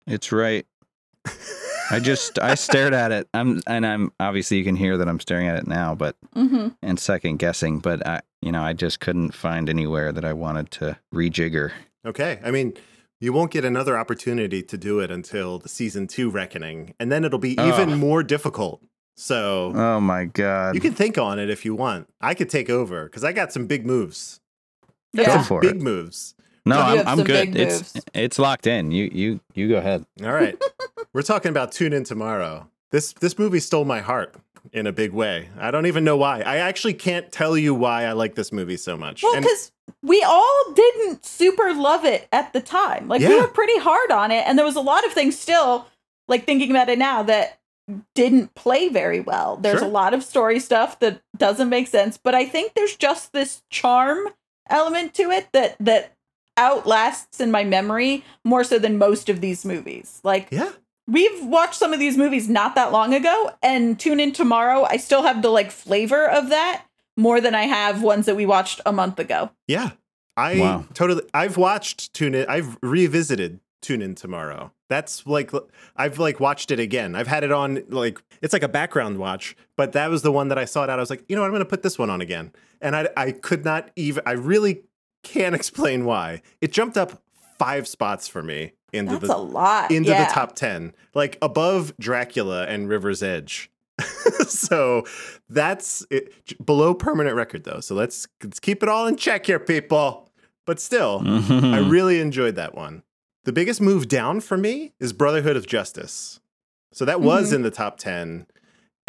C: it's right. I just I stared at it. I'm and I'm obviously you can hear that I'm staring at it now, but
B: Mm-hmm.
C: and second guessing, but I you know, I just couldn't find anywhere that I wanted to rejigger.
A: Okay. I mean, you won't get another opportunity to do it until the season two reckoning, and then it'll be oh. even
C: Ugh.
A: more difficult. So
C: Oh my god.
A: you can think on it if you want. I could take over because I got some big moves.
C: Go
B: Yeah.
C: for
A: big
C: it.
A: moves.
C: No,
B: You
C: I'm I'm good. It's
B: moves.
C: it's locked in. You you you go ahead.
A: All right. We're talking about Tune In Tomorrow. This this movie stole my heart in a big way. I don't even know why. I actually can't tell you why I like this movie so much.
B: Well,
A: And-
B: because we all didn't super love it at the time. Like we were pretty hard on it, and there was a lot of things still, like thinking about it now, that didn't play very well. There's
A: Sure.
B: a lot of story stuff that doesn't make sense, but I think there's just this charm element to it that that outlasts in my memory more so than most of these movies. Like
A: yeah.
B: we've watched some of these movies not that long ago and tune in tomorrow i still have the like flavor of that more than i have ones that we watched a month ago
A: Yeah. I
C: Wow.
A: totally I've watched Tune In I've revisited Tune In Tomorrow. That's like I've like watched it again. I've had it on like it's like a background watch, but that was the one that I saw it out. I was like, you know what, I'm gonna put this one on again. And I I could not even I really can't explain why. It jumped up five spots for me into
B: that's
A: the
B: a lot
A: into
B: yeah.
A: the top 10 like above dracula and river's edge so that's it, below permanent record though so let's, let's keep it all in check here people but still i
C: Mhm.
A: really enjoyed that one the biggest move down for me is brotherhood of justice so that was
B: Mhm.
A: in the top 10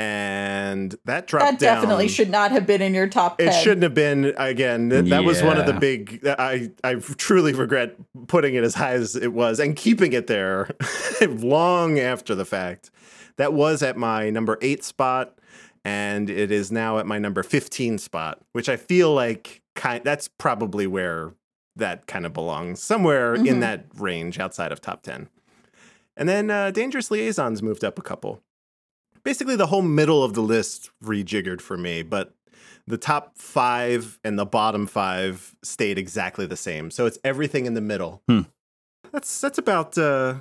A: and that dropped
B: that definitely
A: down.
B: should not have been in your top 10
A: It shouldn't have been again. th- That was one of the big. I I truly regret putting it as high as it was and keeping it there long after the fact. That was at my number eight spot, and it is now at my number fifteen spot, which I feel like kind. That's probably where that kind of belongs, somewhere in
B: Mhm.
A: that range outside of top ten. And then uh, Dangerous Liaisons moved up a couple. Basically, the whole middle of the list rejiggered for me, but the top five and the bottom five stayed exactly the same. So it's everything in the middle.
C: Hmm.
A: That's that's about uh,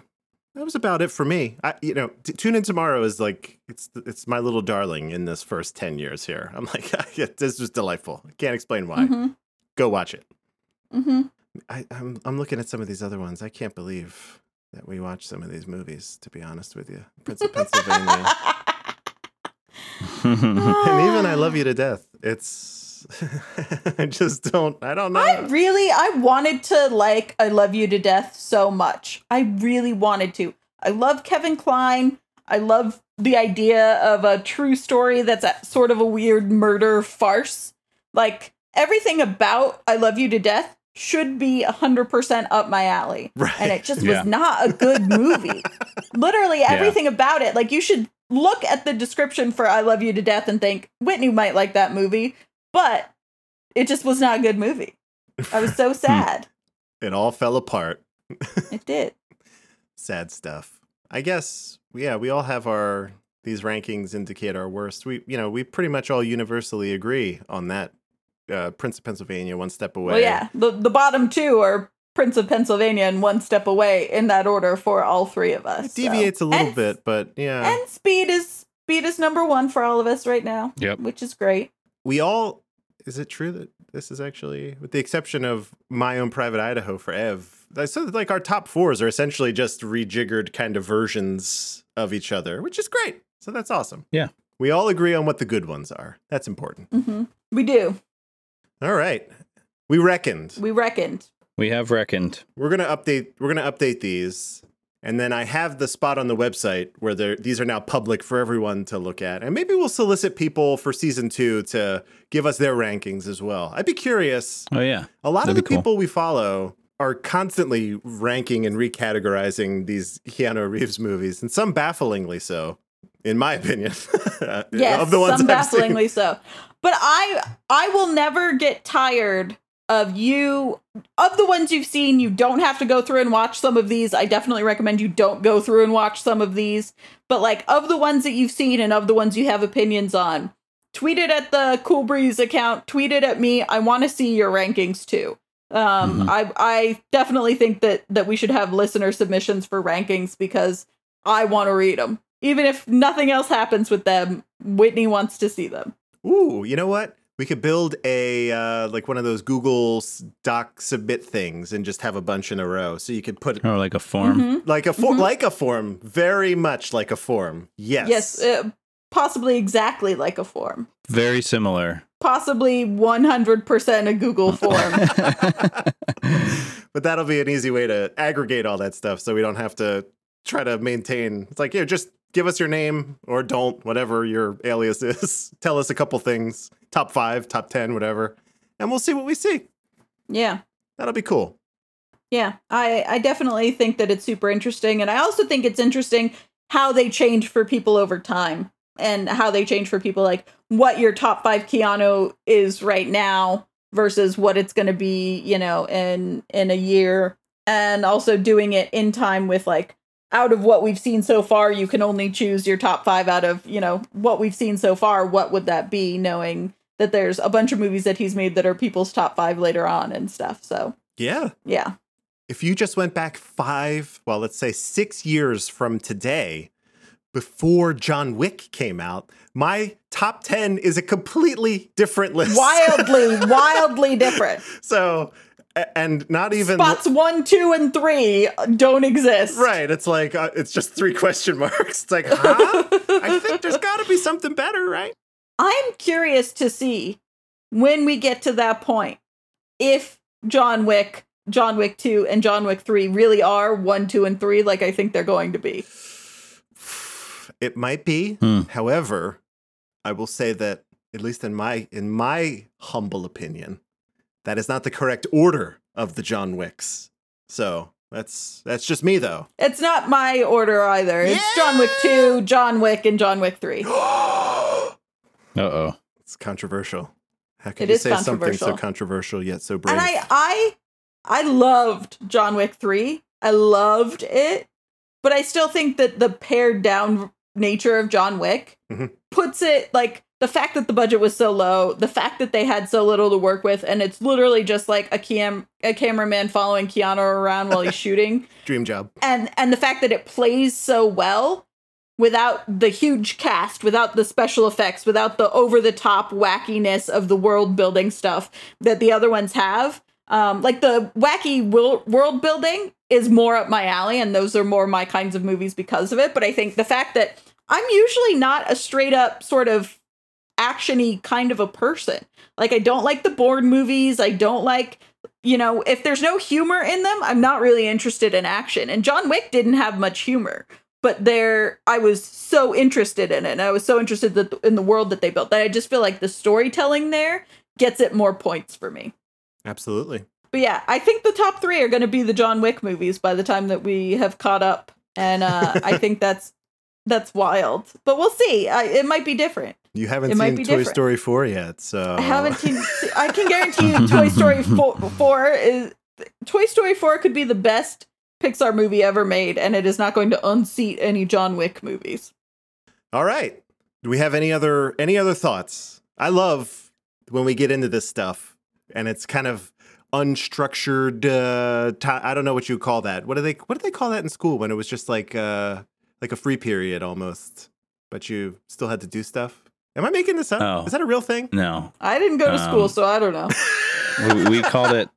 A: that was about it for me. I, you know, t- tune in tomorrow is like it's it's my little darling in this first ten years here. I'm like, this was delightful. I can't explain why.
B: mm-hmm.
A: Go watch it.
B: Mm-hmm.
A: I, I'm I'm looking at some of these other ones. I can't believe that we watch some of these movies. To be honest with you, Prince of Pennsylvania, and even I Love ah. You to Death. It's I just don't. I don't know.
B: I really, I wanted to like I Love You to Death so much. I really wanted to. I love Kevin Kline. I love the idea of a true story that's a, sort of a weird murder farce. Like everything about I Love You to Death should be 100% up my alley.
A: right.
B: And it just
C: Yeah.
B: was not a good movie. Literally everything about it. Like you should look at the description for I Love You to Death and think Whitney might like that movie, but it just was not a good movie. I was so sad.
A: it all fell apart.
B: it did.
A: Sad stuff. I guess. Yeah, we all have our these rankings indicate our worst. We you know we pretty much all universally agree on that. Uh, Prince of Pennsylvania, one step away.
B: Well, yeah, the the bottom two are Prince of Pennsylvania and One Step Away in that order for all three of us.
A: It
B: so.
A: deviates a little
B: And-
A: bit, but yeah.
B: And Speed is Speed is number one for all of us right now.
C: Yep.
B: which is great.
A: we all is it true that this is actually with the exception of my own private idaho for ev I so like our top fours are essentially just rejiggered kind of versions of each other which is great so that's awesome
C: Yeah.
A: we all agree on what the good ones are that's important
B: hmm We do.
A: all right we reckoned
B: We reckoned.
C: We have reckoned.
A: we're gonna update we're gonna update these And then I have the spot on the website where these are now public for everyone to look at. And maybe we'll solicit people for season two to give us their rankings as well. I'd be curious.
C: Oh yeah.
A: A lot of
C: That'd
A: the
C: cool.
A: people we follow are constantly ranking and recategorizing these Keanu Reeves movies, and some bafflingly so, in my opinion.
B: Yes,
A: of the ones
B: some
A: I've seen.
B: bafflingly so. But I I will never get tired of you of the ones you've seen. You don't have to go through and watch some of these. I definitely recommend you don't go through and watch some of these. But like of the ones that you've seen and of the ones you have opinions on, tweet it at the Cool Breeze account. Tweet it at me. I want to see your rankings too. Um,
C: Mhm.
B: I I definitely think that that we should have listener submissions for rankings because I want to read them. Even if nothing else happens with them, Whitney wants to see them.
A: Ooh, you know what? We could build a uh, like one of those Google s- Doc submit things and just have a bunch in a row, so you could put
C: Or like a form.
B: Mhm.
A: like a form,
B: Mhm.
A: like a form, very much like a form. Yes.
B: Yes, uh, possibly exactly like a form.
C: Very similar.
B: Possibly 100% a Google form.
A: but that'll be an easy way to aggregate all that stuff, so we don't have to try to maintain. It's like, yeah, just give us your name or don't, whatever your alias is. Tell us a couple things, top five, top ten, whatever, and we'll see what we see.
B: yeah.
A: That'll be cool.
B: Yeah, I, I definitely think that it's super interesting. And I also think it's interesting how they change for people over time and how they change for people like what your top five Keanu is right now versus what it's going to be, you know, in in a year. And also doing it in time with like out of what we've seen so far, you can only choose your top five out of, you know, what we've seen so far. What would that be, knowing that there's a bunch of movies that he's made that are people's top five later on and stuff. So
A: Yeah.
B: yeah.
A: if you just went back five, well, let's say six years from today, before John Wick came out, my top 10 is a completely different list.
B: wildly, wildly different.
A: so, and not even.
B: Spots one, two, and three don't exist.
A: Right. It's like, uh, it's just three question marks. It's like, huh? I think there's got to be something better, right?
B: I'm curious to see when we get to that point if John Wick, John Wick 2, and John Wick 3 really are one, two, and three, like I think they're going to be.
A: It might be.
C: Hmm.
A: However, I will say that at least in my in my humble opinion, that is not the correct order of the John Wicks. So that's that's just me though.
B: It's not my order either. It's John Wick 2, John Wick, and John Wick 3.
C: Uh oh.
A: it's controversial. How can
B: It
A: you say something so
B: controversial.
A: controversial yet so brave?
B: And I I I loved John Wick 3. I loved it. But I still think that the pared down nature of John Wick
A: Mhm.
B: puts it like the fact that the budget was so low, the fact that they had so little to work with, and it's literally just like a cam a cameraman following Keanu around while he's shooting
A: Dream job.
B: and and the fact that it plays so well without the huge cast without the special effects without the over the top wackiness of the world building stuff that the other ones have um like the wacky world building is more up my alley and those are more my kinds of movies because of it but i think the fact that i'm usually not a straight up sort of actiony kind of a person like i don't like the bourne movies i don't like you know, if there's no humor in them, I'm not really interested in action. And John Wick didn't have much humor, but there, I was so interested in it. And I was so interested that in the world that they built that I just feel like the storytelling there gets it more points for me.
A: Absolutely.
B: But yeah, I think the top three are going to be the John Wick movies by the time that we have caught up, and uh, I think that's that's wild. But we'll see. I, it might be different.
A: You haven't
B: It
A: seen Toy
B: different.
A: Story 4 yet, so
B: I haven't seen. I can guarantee you, Toy Story four, 4 is Toy Story four could be the best Pixar movie ever made, and it is not going to unseat any John Wick movies.
A: All right. Do we have any other any other thoughts? I love when we get into this stuff and it's kind of unstructured uh ti I don't know what you call that. What do they what do they call that in school when it was just like uh like a free period almost, but you still had to do stuff? Am I making this up?
C: Oh.
A: Is that a real thing?
C: No.
B: I didn't go to school,
C: Um,
B: so I don't know.
C: We, we called it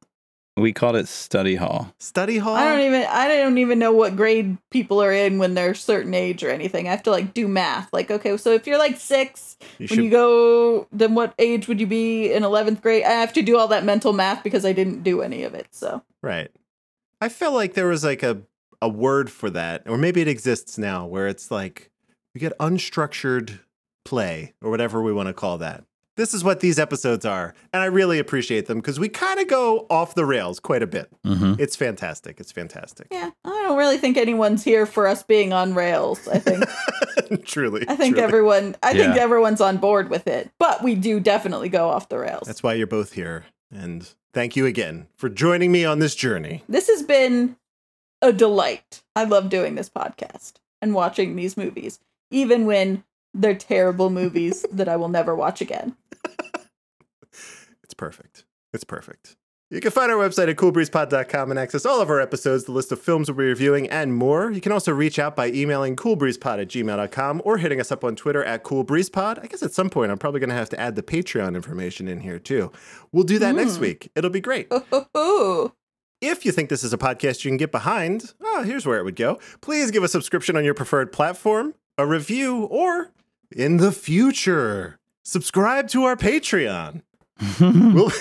C: we called it study hall.
A: Study hall?
B: I don't even. I don't even know what grade people are in when they're a certain age or anything. I have to like do math. Like, okay, so if you're like six,
A: You
B: when you go, then what age would you be in eleventh grade? I have to do all that mental math because I didn't do any of it. So
A: Right. I felt like there was like a a word for that, or maybe it exists now, where it's like we get unstructured play or whatever we want to call that. This is what these episodes are, and I really appreciate them because we kind of go off the rails quite a bit.
C: hmm
A: It's fantastic. It's fantastic.
B: Yeah, I don't really think anyone's here for us being on rails. I think
A: truly.
B: I think
A: truly.
B: everyone I think everyone's on board with it. But we do definitely go off the rails.
A: That's why you're both here. And thank you again for joining me on this journey.
B: this has been a delight. I love doing this podcast and watching these movies, even when they're terrible movies that I will never watch again.
A: It's perfect. It's perfect. You can find our website at coolbreezepod.com and access all of our episodes, the list of films we'll be reviewing, and more. You can also reach out by emailing coolbreezepod at gmail.com or hitting us up on Twitter at coolbreezepod. I guess at some point I'm probably going to have to add the Patreon information in here too. We'll do that next
B: Mm.
A: week. It'll be great.
B: Ooh.
A: If you think this is a podcast you can get behind, oh, here's where it would go. Please give a subscription on your preferred platform, a review, or in the future, subscribe to our Patreon. We'll,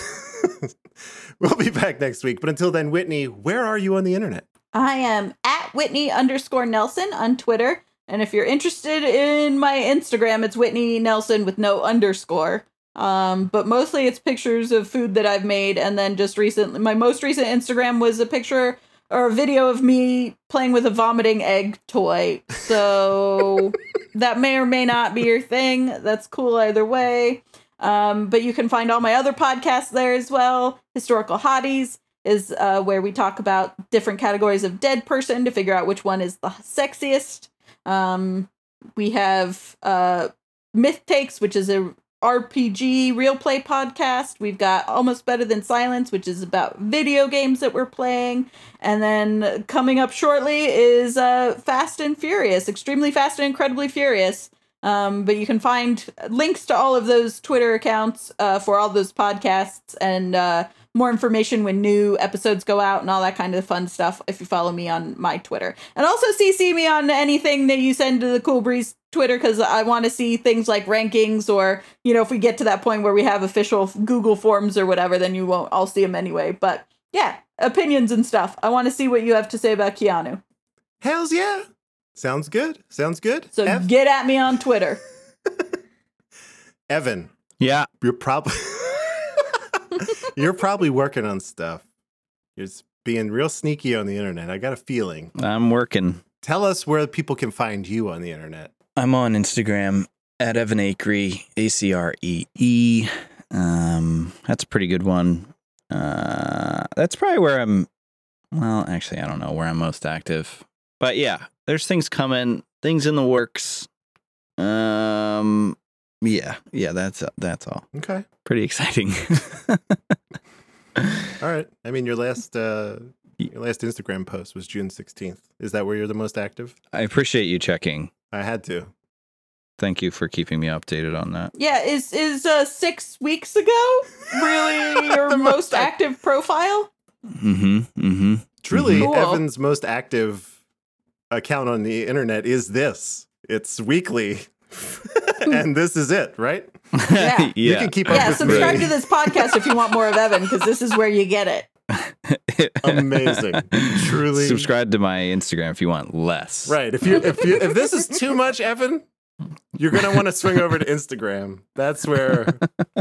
A: we'll be back next week. But until then, Whitney, where are you on the internet?
B: I am at Whitney underscore Nelson on Twitter. And if you're interested in my Instagram, it's Whitney Nelson with no underscore. Um, but mostly it's pictures of food that I've made. And then just recently, my most recent Instagram was a picture or a video of me playing with a vomiting egg toy. So that may or may not be your thing. That's cool either way. Um, but you can find all my other podcasts there as well. Historical Hotties is uh, where we talk about different categories of dead person to figure out which one is the sexiest. Um, we have uh, Myth Takes, which is a RPG real play podcast. We've got Almost Better Than Silence, which is about video games that we're playing. And then coming up shortly is uh, Fast and Furious, Extremely Fast and Incredibly Furious. Um, but you can find links to all of those Twitter accounts uh, for all those podcasts and uh, more information when new episodes go out and all that kind of fun stuff if you follow me on my Twitter. And also CC me on anything that you send to the Cool Breeze Twitter because I want to see things like rankings or, you know, if we get to that point where we have official Google Forms or whatever, then you won't, I'll see them anyway. But yeah, opinions and stuff. I want to see what you have to say about Keanu.
A: Hells yeah. Sounds good. Sounds good.
B: So
A: Ev-
B: get at me on Twitter.
A: Evan,
C: Yeah.
A: you're probably you're probably working on stuff. You're just being real sneaky on the internet. I got a feeling.
C: I'm working.
A: Tell us where people can find you on the internet.
C: I'm on Instagram at Evan Acree, A C R E E. Um, that's a pretty good one. Uh, that's probably where I'm. Well, actually, I don't know where I'm most active, but yeah, there's things coming, things in the works. Um, yeah, yeah, that's that's all.
A: Okay.
C: Pretty exciting.
A: All right. I mean, your last uh, your last Instagram post was June 16th. Is that where you're the most active?
C: I appreciate you checking.
A: I had to.
C: Thank you for keeping me updated on that.
B: Yeah, is is uh six weeks ago really your most
A: most ac-
B: active profile?
C: Mm-hmm. Mm-hmm.
A: Truly,
B: Cool.
A: Evan's most active account on the internet is this. It's weekly. and this is it, right?
B: Yeah.
C: yeah.
A: You can keep up
B: Yeah,
A: with
B: subscribe
A: me.
B: to this podcast if you want more of Evan, because this is where you get it.
A: Amazing. Truly.
C: Subscribe to my Instagram if you want less.
A: Right. If you if you if this is too much, Evan, you're gonna want to swing over to Instagram. That's where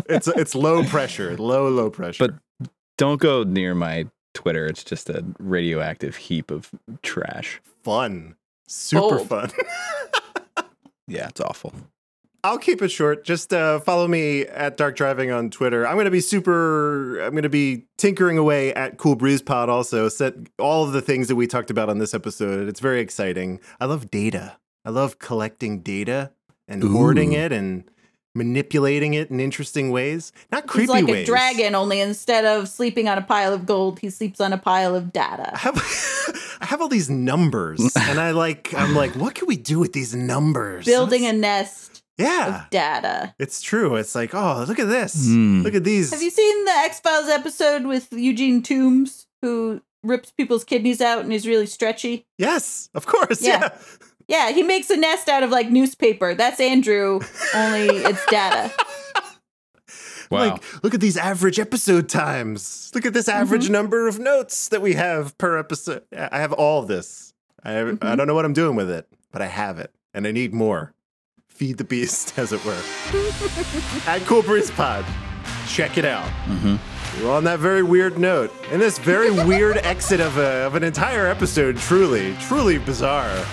A: it's it's low pressure, low low pressure.
C: But- Don't go near my Twitter. It's just a radioactive heap of trash.
A: fun, super
B: Bold.
A: fun.
C: Yeah, it's awful.
A: I'll keep it short. Just uh, follow me at Dark Driving on Twitter. I'm going to be super. I'm going to be tinkering away at Cool Breeze Pod. Also, set all of the things that we talked about on this episode. It's very exciting. I love data. I love collecting data and
C: Ooh.
A: hoarding it and manipulating it in interesting ways. Not creepy
B: He's like
A: ways.
B: a dragon, only instead of sleeping on a pile of gold, he sleeps on a pile of
A: I
B: data.
A: have, I have all these numbers, and I like. I'm like, what can we do with these numbers?
B: Building a nest
A: yeah.
B: of data.
A: It's true. It's like, oh, look at this.
C: Hmm.
A: Look at these.
B: Have you seen the X Files episode with Eugene Tooms, who rips people's kidneys out and is really stretchy?
A: Yes, of course.
B: Yeah.
A: Yeah.
B: Yeah, he makes a nest out of like newspaper. That's Andrew, only it's data.
C: Wow.
A: Like, look at these average episode times. Look at this average
B: Mm-hmm.
A: number of notes that we have per episode. I have all this. I I don't know what I'm doing with it, but I have it, and I need more. Feed the beast, as it were. At Cool Breeze Pod, check it out. Mm-hmm. Well, on that very weird note, and this very weird exit of, a, of an entire episode, truly, truly bizarre.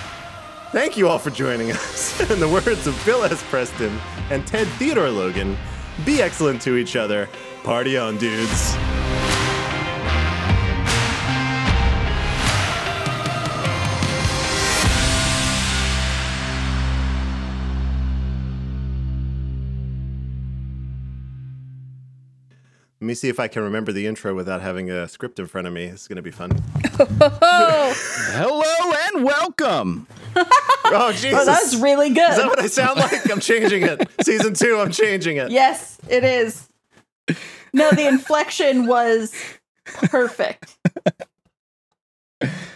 A: Thank you all for joining us. In the words of Bill S. Preston and Ted Theodore Logan, be excellent to each other. Party on, dudes. Let me see if I can remember the intro without having a script in front of me. It's going to be fun.
B: Oh,
C: Hello and welcome.
A: Oh, oh Jesus.
B: oh that was really good.
A: Is that what I sound like? I'm changing it. Season two, I'm changing it.
B: Yes, it is. No, the inflection was perfect.